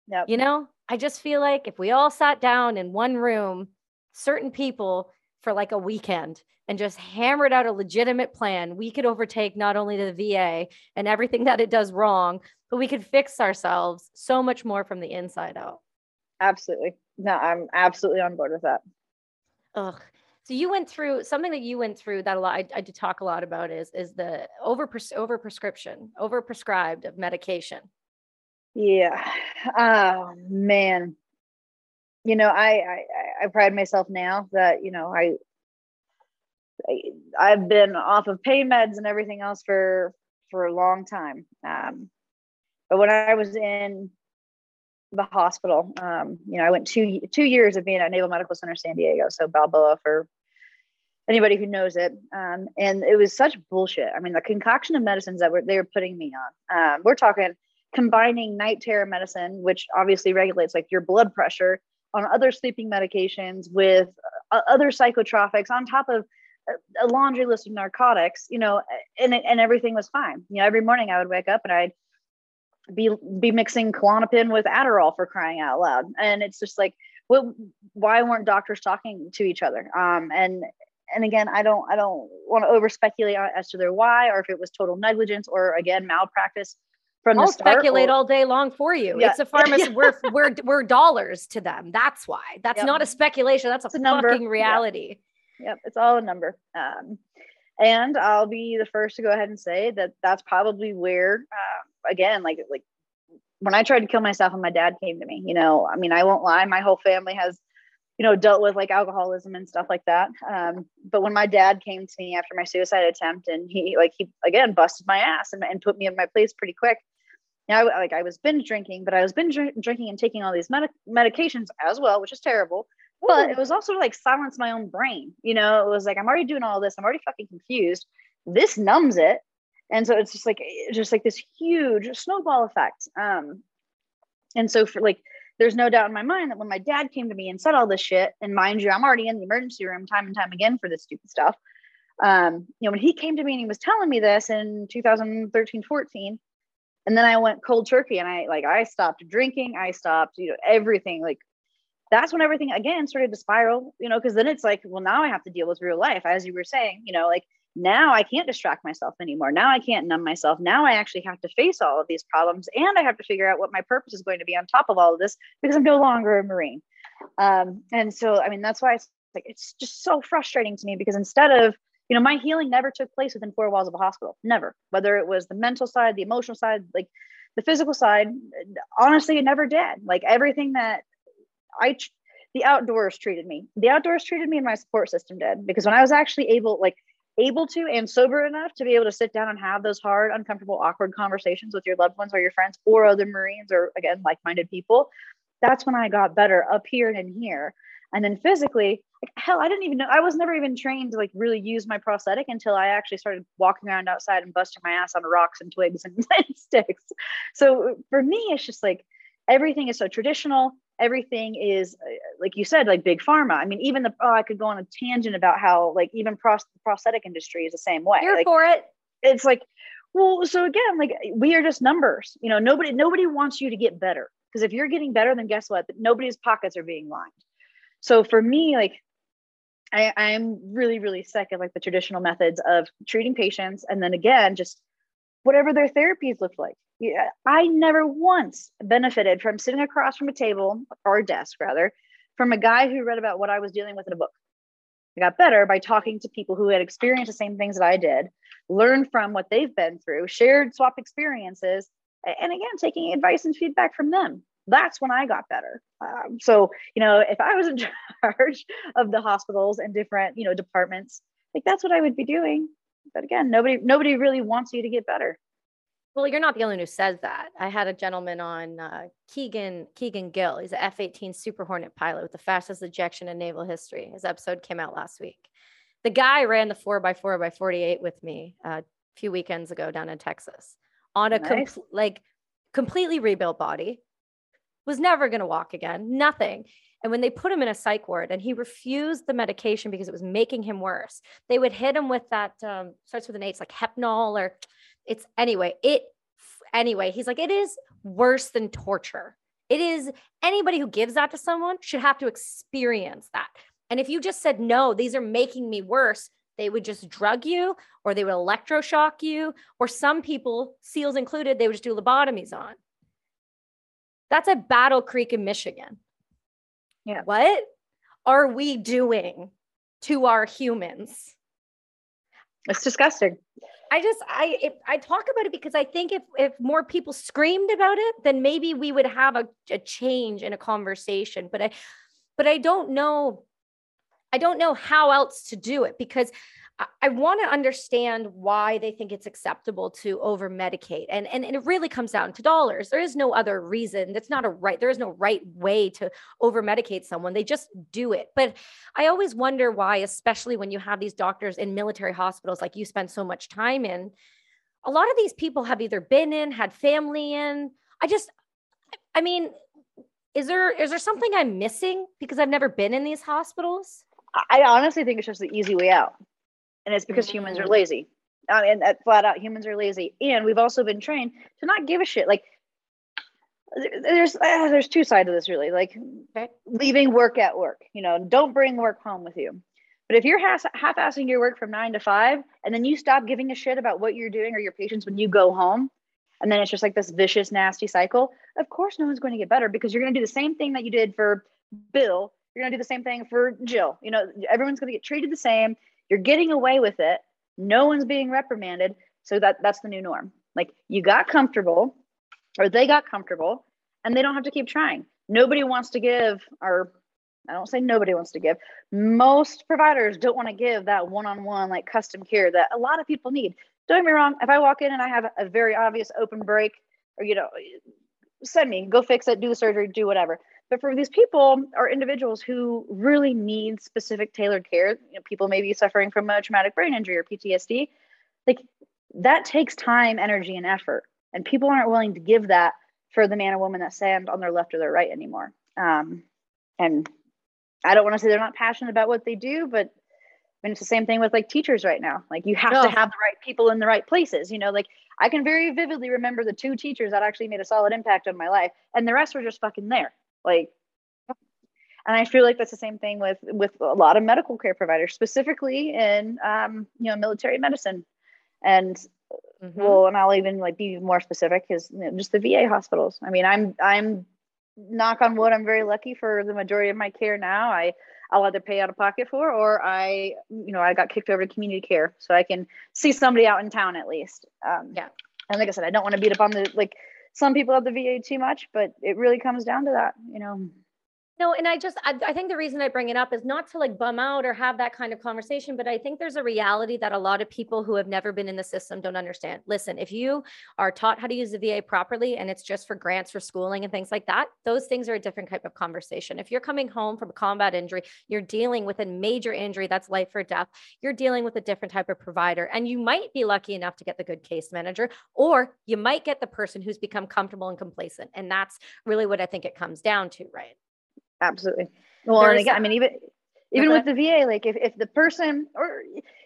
Yep. You know, I just feel like if we all sat down in one room, certain people for like a weekend and just hammered out a legitimate plan, we could overtake not only the VA and everything [LAUGHS] that it does wrong, but we could fix ourselves so much more from the inside out. Absolutely. No, I'm absolutely on board with that. Ugh. So you went through something that you went through that a lot. I, I did talk a lot about is is the over over prescription, over prescribed of medication. Yeah. Oh man you know, I, I, I pride myself now that, you know, I, I have been off of pain meds and everything else for for a long time. Um, but when I was in the hospital, um, you know, I went two two years of being at Naval Medical Center San Diego, so Balboa for anybody who knows it. Um, and it was such bullshit. I mean, the concoction of medicines that were they were putting me on. Um, we're talking combining night terror medicine, which obviously regulates like your blood pressure, on other sleeping medications with uh, other psychotropics on top of a laundry list of narcotics, you know, and and everything was fine. You know, every morning I would wake up and I'd be be mixing Klonopin with Adderall for crying out loud. And it's just like, well, why weren't doctors talking to each other? Um, and and again, I don't I don't want to over speculate as to their why or if it was total negligence or again malpractice from I'll the start. speculate or, all day long for you. Yeah. It's a pharmacy. [LAUGHS] we're we're we're dollars to them. That's why. That's Yep. not a speculation. That's a, It's a number. fucking Yeah. Yep, it's all a number. Um, and I'll be the first to go ahead and say that that's probably where, uh, again, like like when I tried to kill myself and my dad came to me. You know, I mean, I won't lie, my whole family has, you know, dealt with like alcoholism and stuff like that. Um, but when my dad came to me after my suicide attempt, and he like he again busted my ass and, and put me in my place pretty quick. Now, like I was binge drinking, but I was binge drinking and taking all these medic- medications as well, which is terrible but it was also like silence my own brain. You know, it was like I'm already doing all this. I'm already fucking confused. This numbs it, and so it's just like just like this huge snowball effect. Um, and so for like, there's no doubt in my mind that when my dad came to me and said all this shit, and mind you, I'm already in the emergency room time and time again for this stupid stuff. Um, you know, when he came to me and he was telling me this in 2013, 14, and then I went cold turkey and I like I stopped drinking, I stopped, you know, everything like that's when everything again started to spiral, you know, because then it's like, well, now I have to deal with real life, as you were saying, you know, like now I can't distract myself anymore. Now I can't numb myself. Now I actually have to face all of these problems and I have to figure out what my purpose is going to be on top of all of this because I'm no longer a Marine. Um, and so, I mean, that's why it's like, it's just so frustrating to me because instead of, you know, my healing never took place within four walls of a hospital, never, whether it was the mental side, the emotional side, like the physical side, honestly, it never did. Like everything that I the outdoors treated me. The outdoors treated me and my support system did because when I was actually able like able to and sober enough to be able to sit down and have those hard, uncomfortable, awkward conversations with your loved ones or your friends or other Marines or again like-minded people, that's when I got better up here and in here. And then physically, like hell, I didn't even know I was never even trained to like really use my prosthetic until I actually started walking around outside and busting my ass on rocks and twigs and, and [LAUGHS] sticks. So for me, it's just like everything is so traditional everything is uh, like you said like big pharma. I mean even the oh i could go on a tangent about how like even pros- the prosthetic industry is the same way. Here like for it. it's like well so again like we are just numbers. You know nobody nobody wants you to get better. Because if you're getting better then guess what? Nobody's pockets are being lined. So for me like I, i'm really really sick of like the traditional methods of treating patients and then again just whatever their therapies look like I never once benefited from sitting across from a table or a desk rather from a guy who read about what I was dealing with in a book. I got better by talking to people who had experienced the same things that I did, learned from what they've been through, shared swap experiences, and again, taking advice and feedback from them. That's when I got better. Um, so, you know, if I was in [LAUGHS] charge of the hospitals and different, you know, departments, like that's what I would be doing. But again, nobody, nobody really wants you to get better. Well, you're not the only one who says that. I had a gentleman on uh, Keegan Keegan Gill. He's an F-18 Super Hornet pilot with the fastest ejection in naval history. His episode came out last week. The guy ran the four by four by 48 with me uh, a few weekends ago down in Texas on a Nice. com- like completely rebuilt body. Was never going to walk again. Nothing. And when they put him in a psych ward and he refused the medication because it was making him worse, they would hit him with that um, starts with an H, like Hepnol or it's anyway it anyway he's like it is worse than torture. It is anybody who gives that to someone should have to experience that. And if you just said no these are making me worse they would just drug you or they would electroshock you or some people seals included they would just do lobotomies on. That's at battle creek in michigan. Yeah. what are we doing to our humans? It's disgusting. I just I if, I talk about it because I think if if more people screamed about it, then maybe we would have a, a change in a conversation. But I but I don't know I don't know how else to do it because I, want to understand why they think it's acceptable to over medicate. And, and and it really comes down to dollars. There is no other reason. That's not a right. There is no right way to over medicate someone. They just do it. But I always wonder why, especially when you have these doctors in military hospitals like you spend so much time in, a lot of these people have either been in, had family in. I just, I mean, is there is there something I'm missing because I've never been in these hospitals? I honestly think it's just the easy way out. And it's because humans are Mm. lazy. I mean, that flat out, humans are lazy. And we've also been trained to not give a shit. Like, there's uh, there's two sides of this really like okay. leaving work at work you know don't bring work home with you but if you're half, half-assing your work from nine to five and then you stop giving a shit about what you're doing or your patients when you go home and then it's just like this vicious nasty cycle of course no one's going to get better because you're going to do the same thing that you did for bill you're going to do the same thing for jill you know everyone's going to get treated the same you're getting away with it no one's being reprimanded so that that's the new norm like you got comfortable or they got comfortable and they don't have to keep trying. Nobody wants to give, or I don't say nobody wants to give. Most providers don't want to give that one on one, like custom care that a lot of people need. Don't get me wrong, if I walk in and I have a very obvious open break, or, you know, send me, go fix it, do the surgery, do whatever. But for these people or individuals who really need specific tailored care, you know, people may be suffering from a traumatic brain injury or PTSD, like that takes time, energy, and effort. And people aren't willing to give that for the man or woman that stand on their left or their right anymore. Um, and I don't want to say they're not passionate about what they do, but I mean, it's the same thing with like teachers right now. Like you have to have the right people in the right places. You know, like I can very vividly remember the two teachers that actually made a solid impact on my life, and the rest were just fucking there. Like, and I feel like that's the same thing with with a lot of medical care providers, specifically in um, you know military medicine. And Mm-hmm. Well, and I'll even like be more specific is you know, just the VA hospitals. I mean, I'm I'm knock on wood, I'm very lucky for the majority of my care now. I I'll either pay out of pocket for or I you know I got kicked over to community care, so I can see somebody out in town at least. Um, yeah, and like I said, I don't want to beat up on the like some people have the VA too much, but it really comes down to that, you know. No, and I just I, I, think the reason I bring it up is not to like bum out or have that kind of conversation, but I think there's a reality that a lot of people who have never been in the system don't understand. Listen, if you are taught how to use the VA properly and it's just for grants for schooling and things like that, those things are a different type of conversation. If you're coming home from a combat injury, you're dealing with a major injury that's life or death, you're dealing with a different type of provider and you might be lucky enough to get the good case manager or you might get the person who's become comfortable and complacent. And that's really what I think it comes down to, right? Absolutely. Well, and again, I mean, even even with the VA, like if, if the person or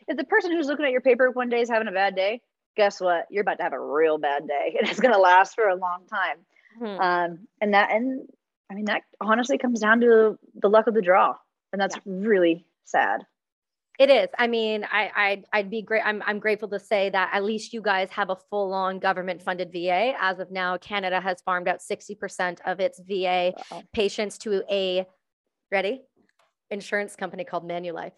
if the person who's looking at your paper one day is having a bad day, guess what? You're about to have a real bad day, [LAUGHS] and it's going to last for a long time. Mm-hmm. Um, and that, and I mean, that honestly comes down to the luck of the draw, and that's yeah. really sad. It is. I mean, I, I'd, I'd be great. I'm, I'm grateful to say that at least you guys have a full on government funded VA. As of now, Canada has farmed out 60% of its VA wow. patients to a, ready? Insurance company called Manulife.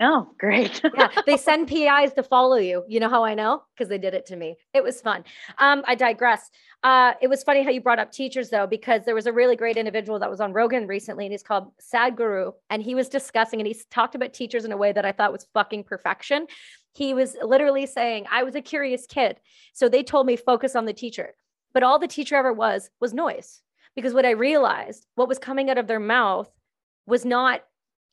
Oh, great. yeah, they [LAUGHS] send PIs to follow you. You know how I know? Because they did it to me. It was fun. Um, I digress. Uh, it was funny how you brought up teachers, though, because there was a really great individual that was on Rogan recently, and he's called Sadhguru, and he was discussing and he talked about teachers in a way that I thought was fucking perfection. He was literally saying, I was a curious kid. So they told me focus on the teacher. But all the teacher ever was was noise. Because what I realized, what was coming out of their mouth was not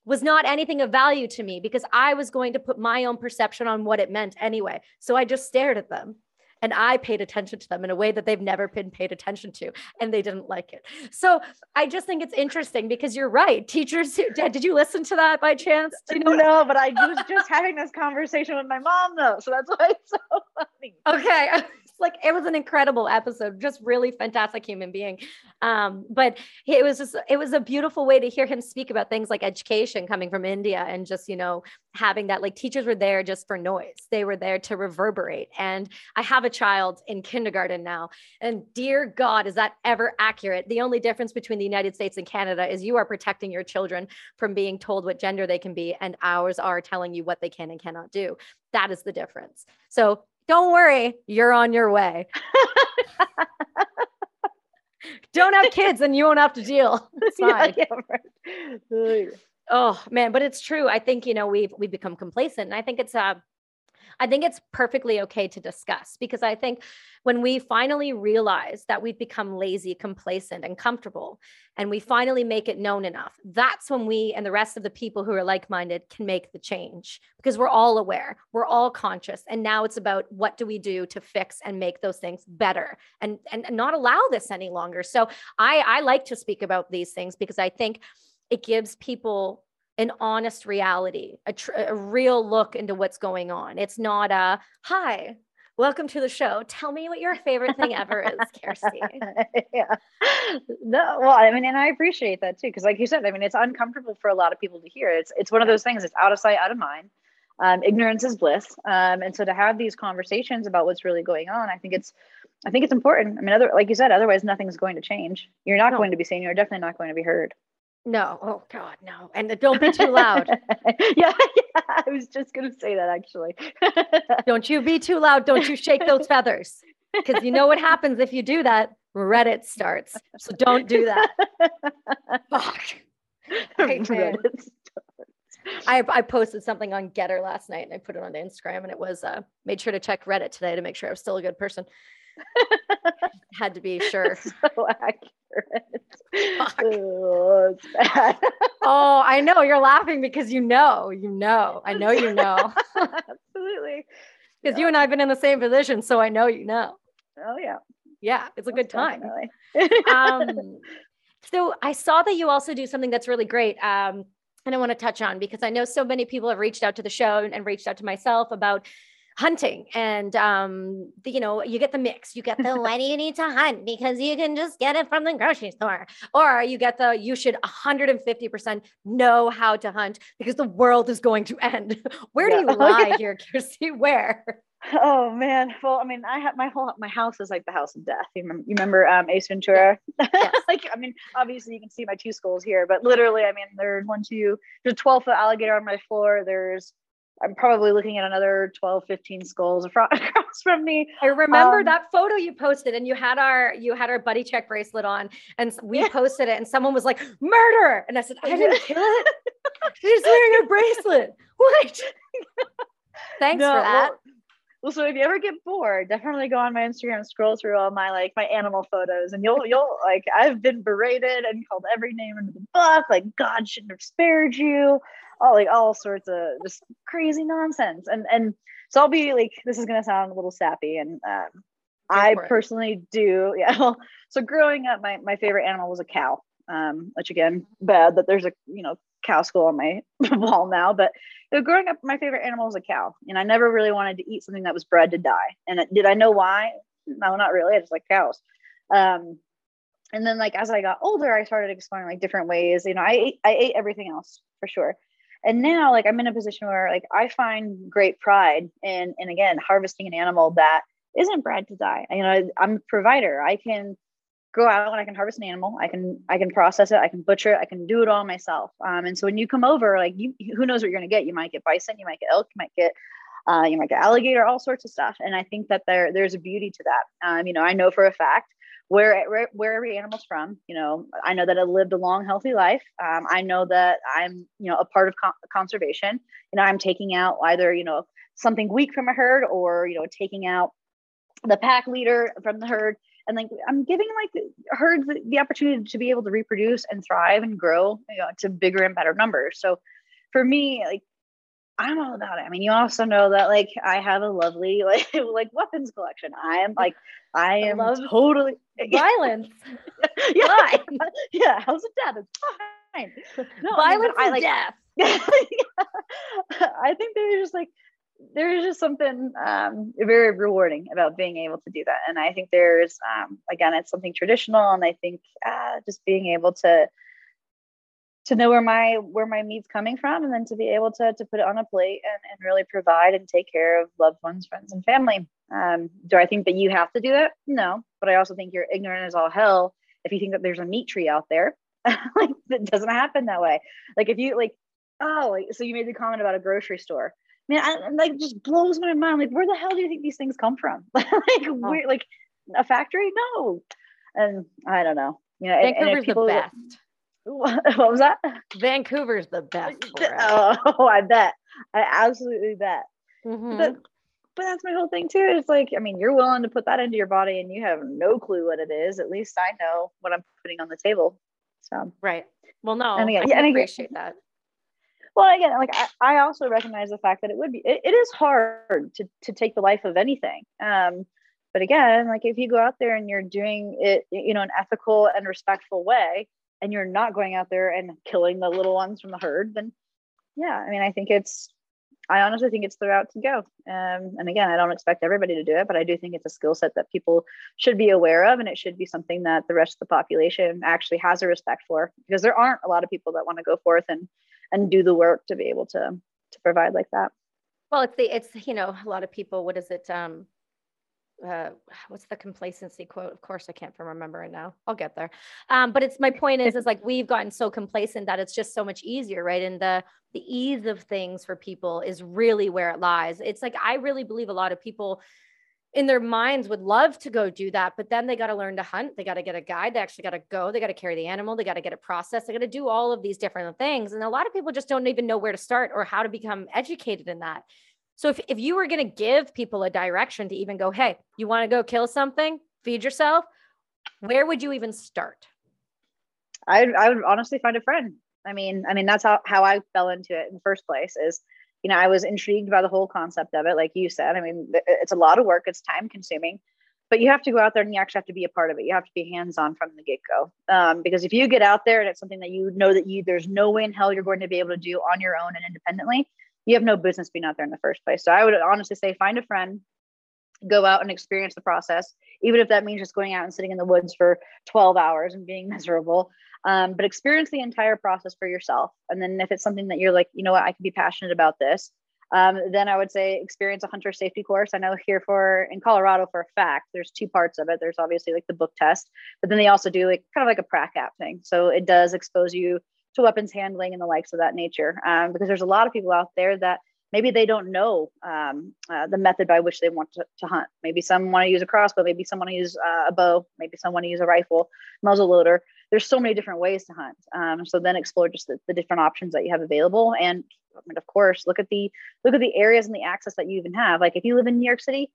was not anything of value to me because I was going to put my own perception on what it meant anyway. So I just stared at them and I paid attention to them in a way that they've never been paid attention to, and they didn't like it. So I just think it's interesting because you're right. Teachers, [LAUGHS] did you listen to that by chance? I Do you know? No, but I was just having this conversation with my mom though, so that's why it's so funny. Okay, [LAUGHS] like it was an incredible episode, just really fantastic human being. Um, but it was just it was a beautiful way to hear him speak about things like education coming from India and just you know having that like teachers were there just for noise. They were there to reverberate. And I have a child in kindergarten now, and dear God, is that ever accurate? The only difference between the United States and Canada is you are protecting your children from being told what gender they can be, and ours are telling you what they can and cannot do. That is the difference. So don't worry, you're on your way. [LAUGHS] Don't have kids and you won't have to deal. [LAUGHS] It's fine. Yeah, yeah, right. oh man, but it's true. I think, you know, we've we've become complacent. And I think it's uh I think it's perfectly okay to discuss because I think when we finally realize that we've become lazy, complacent, and comfortable, and we finally make it known enough, that's when we and the rest of the people who are like minded can make the change because we're all aware, we're all conscious. And now it's about what do we do to fix and make those things better and, and, not allow this any longer. So I, I like to speak about these things because I think it gives people an honest reality, a, tr- a real look into what's going on. It's not a hi, welcome to the show. Tell me what your favorite thing ever is, Kirstie. [LAUGHS] yeah. No, well, I mean, and I appreciate that too, because like you said, I mean, it's uncomfortable for a lot of people to hear. It's it's one of those things. It's out of sight, out of mind. Um, ignorance is bliss, um, and so to have these conversations about what's really going on, I think it's, I think it's important. I mean, other like you said, otherwise nothing's going to change. You're not no. going to be seen. You're definitely not going to be heard. No. Oh God, no. And don't be too loud. [LAUGHS] yeah, yeah, I was just gonna say that actually. don't you be too loud. Don't you shake those feathers. Because you know what happens if you do that? Reddit starts. So don't do that. Fuck. [LAUGHS] Reddit I, I posted something on Gettr last night and I put it on Instagram and it was uh made sure to check Reddit today to make sure I was still a good person. [LAUGHS] Had to be sure. [LAUGHS] so accurate. Oh, [LAUGHS] oh, I know. You're laughing because you know, you know. I know you know. Absolutely. Because yeah. you and I have been in the same position, so I know you know. Oh yeah. Yeah, it's a Most good time. um, so I saw that you also do something that's really great. Um, and I want to touch on because I know so many people have reached out to the show and reached out to myself about hunting and um the, you know you get the mix you get the [LAUGHS] why do you need to hunt because you can just get it from the grocery store or you get the you should 150% know how to hunt because the world is going to end [LAUGHS] where yeah. do you [LAUGHS] lie here Kirstie where Oh man. Well, I mean, I have my whole my house is like the house of death. You remember, you remember um, Ace Ventura? Yes. like, I mean, obviously you can see my two skulls here, but literally, I mean, there's one, two, there's a 12 foot alligator on my floor. There's I'm probably looking at another 12, 15 skulls [LAUGHS] across from me. I remember um, that photo you posted and you had our you had our buddy check bracelet on and we yeah. posted it and someone was like, murder. And I said, I didn't [LAUGHS] kill it. She's wearing a bracelet. [LAUGHS] What? Thanks no, for that. Well, well, so if you ever get bored, definitely go on my Instagram, scroll through all my like my animal photos, and you'll you'll like I've been berated and called every name under the book. Like God shouldn't have spared you all like all sorts of just crazy nonsense. And and so I'll be like, this is gonna sound a little sappy, and um, I personally do. [LAUGHS] Yeah. Well, so growing up, my my favorite animal was a cow. Um, which again, bad that there's a you know cow skull on my [LAUGHS] wall now. But you know, growing up, my favorite animal was a cow, and I never really wanted to eat something that was bred to die. And it, did I know why? No, not really. I just like cows. Um, and then like as I got older, I started exploring like different ways. You know, I ate, I ate everything else for sure and now like i'm in a position where like i find great pride in and again harvesting an animal that isn't bred to die. You know i'm a provider. I can go out and i can harvest an animal. I can i can process it. I can butcher it. I can do it all myself. Um, and so when you come over like you who knows what you're going to get? You might get bison you might get elk you might get uh, you might get alligator all sorts of stuff. And i think that there there's a beauty to that. Um, you know i know for a fact where, where, where every animal's from. You know, I know that I lived a long, healthy life. Um, I know that I'm, you know, a part of con- conservation. You know, I'm taking out either, you know, something weak from a herd or, you know, taking out the pack leader from the herd. And like, I'm giving like herds the, the opportunity to be able to reproduce and thrive and grow you know, to bigger and better numbers. So for me, like I'm all about it. I mean, you also know that like I have a lovely like [LAUGHS] like weapons collection. I am like I am I totally [LAUGHS] [LAUGHS] violence. [LAUGHS] yeah, Why? yeah, how's it death? It's fine. No, violence I, mean, I like death. I think there's just like there's just something um, very rewarding about being able to do that, and I think there's um, again it's something traditional, and I think uh, just being able to to know where my where my meat's coming from and then to be able to to put it on a plate and, and really provide and take care of loved ones friends and family um, do i think that you have to do that no but i also think you're ignorant as all hell if you think that there's a meat tree out there [LAUGHS] like it doesn't happen that way like if you like oh like, so you made the comment about a grocery store I mean, I, like just blows my mind. Like, where the hell do you think these things come from? [LAUGHS] like, oh. where, like a factory? No. And I don't know. You know, Vancouver's and people, the best. [LAUGHS] What, was that? Vancouver's the best. Oh, I bet. I absolutely bet. Mm-hmm. But, but that's my whole thing too. It's like, I mean, you're willing to put that into your body and you have no clue what it is. At least I know what I'm putting on the table. So right. Well, no, and again, I and appreciate again, that. Well, again, like I, I also recognize the fact that it would be it, it is hard to to take the life of anything. Um, but again, like if you go out there and you're doing it, you know, an ethical and respectful way, and you're not going out there and killing the little ones from the herd, then yeah, I mean, I think it's I honestly think it's the route to go. Um, and again, I don't expect everybody to do it, but I do think it's a skill set that people should be aware of, and it should be something that the rest of the population actually has a respect for, because there aren't a lot of people that want to go forth and and do the work to be able to to provide like that. Well, it's the it's you know a lot of people. What is it? Um, uh, what's the complacency quote? Of course, I can't remember it now. I'll get there. Um, but it's my [LAUGHS] point is, is like we've gotten so complacent that it's just so much easier, right? And the the ease of things for people is really where it lies. It's like I really believe a lot of people in their minds would love to go do that, but then they got to learn to hunt. They got to get a guide. They actually got to go. They got to carry the animal. They got to get it processed. They got to do all of these different things. And a lot of people just don't even know where to start or how to become educated in that. So if, if you were going to give people a direction to even go, hey, you want to go kill something, feed yourself, where would you even start? I, I would honestly find a friend. I mean, I mean, that's how, how I fell into it in the first place is, you know, I was intrigued by the whole concept of it. Like you said, I mean, it's a lot of work, it's time consuming, but you have to go out there and you actually have to be a part of it. You have to be hands-on from the get-go. Um, because if you get out there and it's something that you know that you, there's no way in hell you're going to be able to do on your own and independently, you have no business being out there in the first place. So I would honestly say find a friend, go out and experience the process, even if that means just going out and sitting in the woods for 12 hours and being [LAUGHS] miserable. Um, but experience the entire process for yourself. And then if it's something that you're like, you know what, I could be passionate about this, um, then I would say experience a hunter safety course. I know here for in Colorado for a fact, there's two parts of it. There's obviously like the book test, but then they also do like kind of like a prac app thing. So it does expose you to weapons handling and the likes of that nature. Um, because there's a lot of people out there that maybe they don't know um, uh, the method by which they want to, to, hunt. Maybe some want to use a crossbow, maybe some want to use uh, a bow, maybe some want to use a rifle, muzzle loader. There's so many different ways to hunt. Um, so then explore just the, the, different options that you have available, and, and of course look at the look at the areas and the access that you even have. Like if you live in New York City,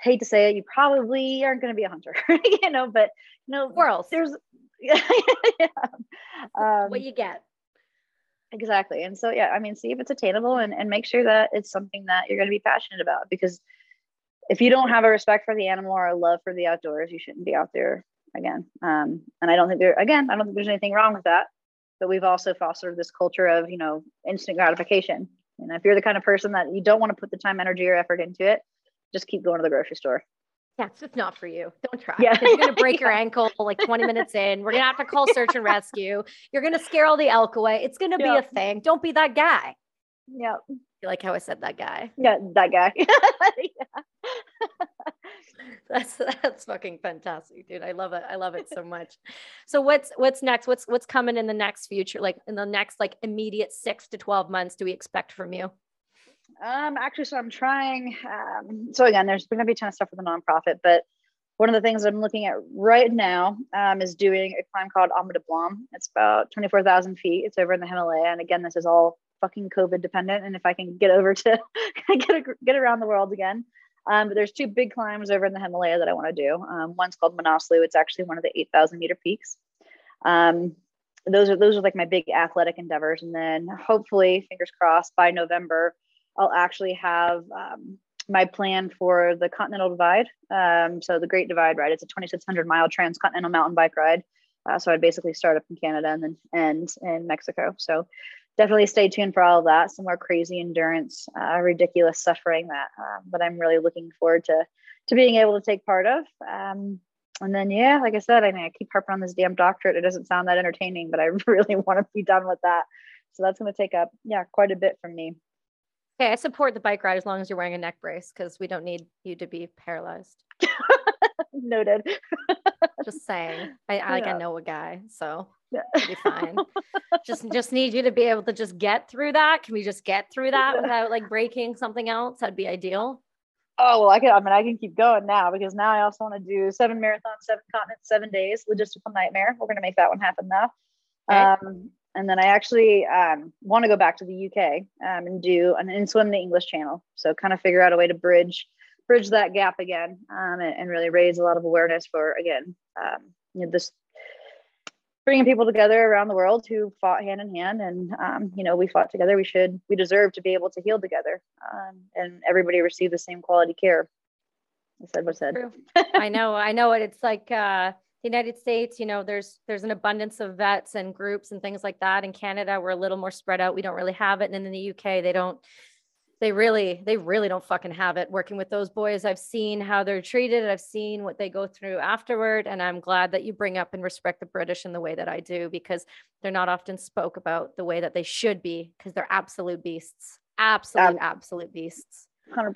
hate to say it, you probably aren't going to be a hunter, [LAUGHS] you know. But you know, world there's [LAUGHS] yeah, um, what you get Exactly. And so, yeah, I mean, see if it's attainable and, and make sure that it's something that you're going to be passionate about because if you don't have a respect for the animal or a love for the outdoors, you shouldn't be out there again. Um, and I don't think there, again, I don't think there's anything wrong with that. But we've also fostered this culture of, you know, instant gratification. And if you're the kind of person that you don't want to put the time, energy, or effort into it, just keep going to the grocery store. Yeah, it's just not for you. Don't try. Yeah. You're going to break [LAUGHS] yeah. your ankle like 20 minutes in. We're going to have to call search and rescue. [LAUGHS] You're going to scare all the elk away. It's going to yep. be a thing. Don't be that guy. Yeah. You like how I said that guy? Yeah, that guy. [LAUGHS] that's that's fucking fantastic, dude. I love it. I love it so much. So what's what's next? What's what's coming in the next future? Like in the next like immediate 6 to 12 months do we expect from you? Um, actually, so I'm trying. Um, so again, there's going to be a ton of stuff for the nonprofit, but one of the things I'm looking at right now um, is doing a climb called Ama Dablam. It's about 24,000 feet. It's over in the Himalaya, and again, this is all fucking COVID dependent. And if I can get over to [LAUGHS] get a, get around the world again, um, but there's two big climbs over in the Himalaya that I want to do. Um, one's called Manaslu. It's actually one of the 8,000 meter peaks. Um, those are those are like my big athletic endeavors, and then hopefully, fingers crossed, by November I'll actually have um, my plan for the Continental Divide. Um, so the Great Divide Ride. It's a 2,600 mile transcontinental mountain bike ride. Uh, so I'd basically start up in Canada and then end in Mexico. So definitely stay tuned for all of that. Some more crazy endurance, uh, ridiculous suffering that um, that I'm really looking forward to to being able to take part of. Um, and then yeah, like I said, I mean I keep harping on this damn doctorate. It doesn't sound that entertaining, but I [LAUGHS] really want to be done with that. So that's going to take up yeah quite a bit from me. Okay, I support the bike ride as long as you're wearing a neck brace because we don't need you to be paralyzed. [LAUGHS] Noted. [LAUGHS] just saying. I, I like yeah. I know a guy, so yeah. be fine. [LAUGHS] just just need you to be able to just get through that. Can we just get through that without like breaking something else? That'd be ideal. Oh well, I can. I mean, I can keep going now because now I also want to do seven marathons, seven continents, seven days. Logistical nightmare. We're gonna make that one happen now. Okay. Um, and then I actually um, want to go back to the UK um, and do an and swim the English Channel. So kind of figure out a way to bridge bridge that gap again um, and, and, really raise a lot of awareness for again um, you know, this bringing people together around the world who fought hand in hand and um, you know we fought together. We should we deserve to be able to heal together um, and everybody receive the same quality care. I said what I said. I know, I know it. It's like. Uh the United States, you know, there's there's an abundance of vets and groups and things like that. In Canada, we're a little more spread out. We don't really have it. And then in the UK, they don't they really they really don't fucking have it. Working with those boys i've seen how they're treated. I've seen what they go through afterward. And i'm glad that you bring up and respect the british in the way that i do because they're not often spoke about the way that they should be because they're absolute beasts. Absolute um, absolute beasts. 100%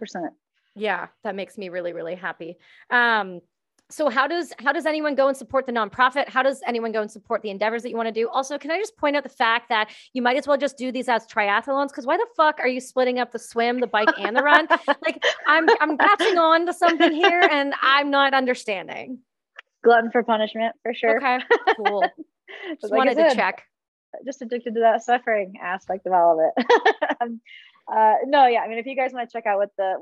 yeah that makes me really really happy. Um so how does how does anyone go and support the nonprofit? How does anyone go and support the endeavors that you want to do? Also can i just point out the fact that you might as well just do these as triathlons? Because why the fuck are you splitting up the swim the bike and the run? [LAUGHS] Like i'm i'm catching on to something here and i'm not understanding. Glutton for punishment for sure. Okay cool. [LAUGHS] Just like wanted said, to check. just addicted to that suffering aspect of all of it. [LAUGHS] Um, uh, no yeah i mean if you guys want to check out what the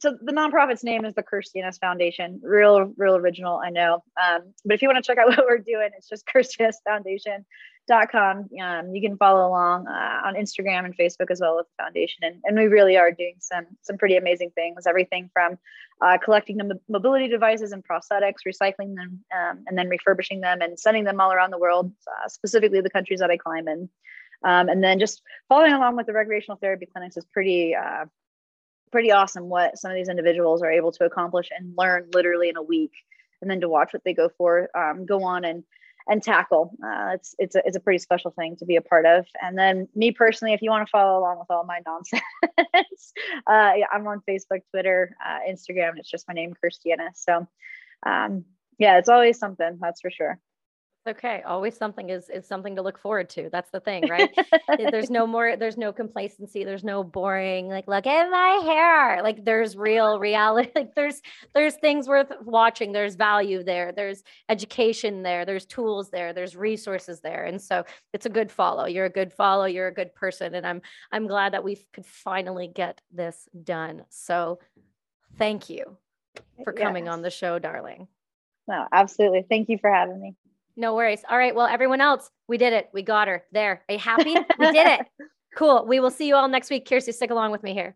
so the nonprofit's name is the Kirstie Ennis Foundation. Real, real original, I know. Um, but if you want to check out [LAUGHS] what we're doing, it's just [LAUGHS] KirstieEnnisFoundation.com. Um, you can follow along uh, on Instagram and Facebook as well with the foundation. And, and we really are doing some some pretty amazing things. Everything from uh, collecting the mobility devices and prosthetics, recycling them, um, and then refurbishing them and sending them all around the world, uh, specifically the countries that I climb in. Um, and then just following along with the recreational therapy clinics is pretty uh, pretty awesome what some of these individuals are able to accomplish and learn literally in a week and then to watch what they go for um, go on and and tackle. Uh, it's it's a, it's a pretty special thing to be a part of. And then me personally if you want to follow along with all my nonsense [LAUGHS] uh, yeah, i'm on facebook twitter uh, instagram it's just my name Kirstie Ennis so um, yeah it's always something that's for sure okay always something is is something to look forward to that's the thing right? There's no [LAUGHS] more there's no complacency there's no boring like look at my hair like there's real reality [LAUGHS] like there's there's things worth watching there's value there there's education there there's tools there there's resources there and so it's a good follow you're a good follow you're a good person and i'm i'm glad that we could finally get this done so thank you for coming yes. on the show darling. No absolutely thank you for having me no worries. All right. Well, everyone else, we did it. We got her there. Are you happy? we did it. [LAUGHS] Cool. We will see you all next week. Kirstie, stick along with me here.